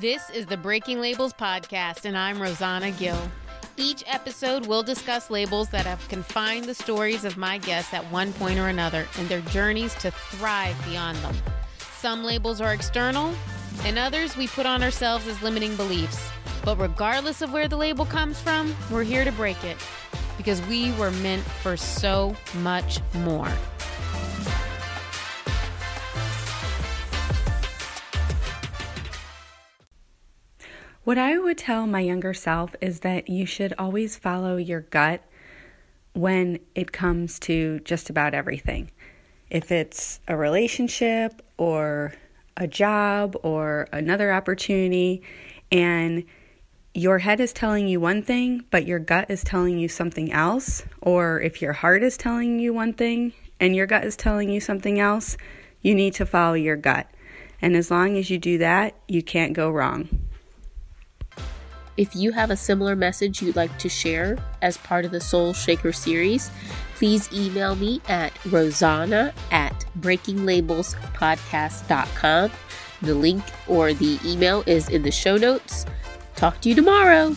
This is the Breaking Labels podcast, and I'm Rosanna Gill. Each episode we'll discuss labels that have confined the stories of my guests at one point or another and their journeys to thrive beyond them. Some labels are external, and others we put on ourselves as limiting beliefs. But regardless of where the label comes from, we're here to break it because we were meant for so much more. What I would tell my younger self is that you should always follow your gut when it comes to just about everything. If it's a relationship or a job or another opportunity, and your head is telling you one thing, but your gut is telling you something else, or if your heart is telling you one thing and your gut is telling you something else, you need to follow your gut. And as long as you do that, you can't go wrong. If you have a similar message you'd like to share as part of the Soul Shaker series, please email me at rosanna at breakinglabelspodcast.com. The link or the email is in the show notes. Talk to you tomorrow.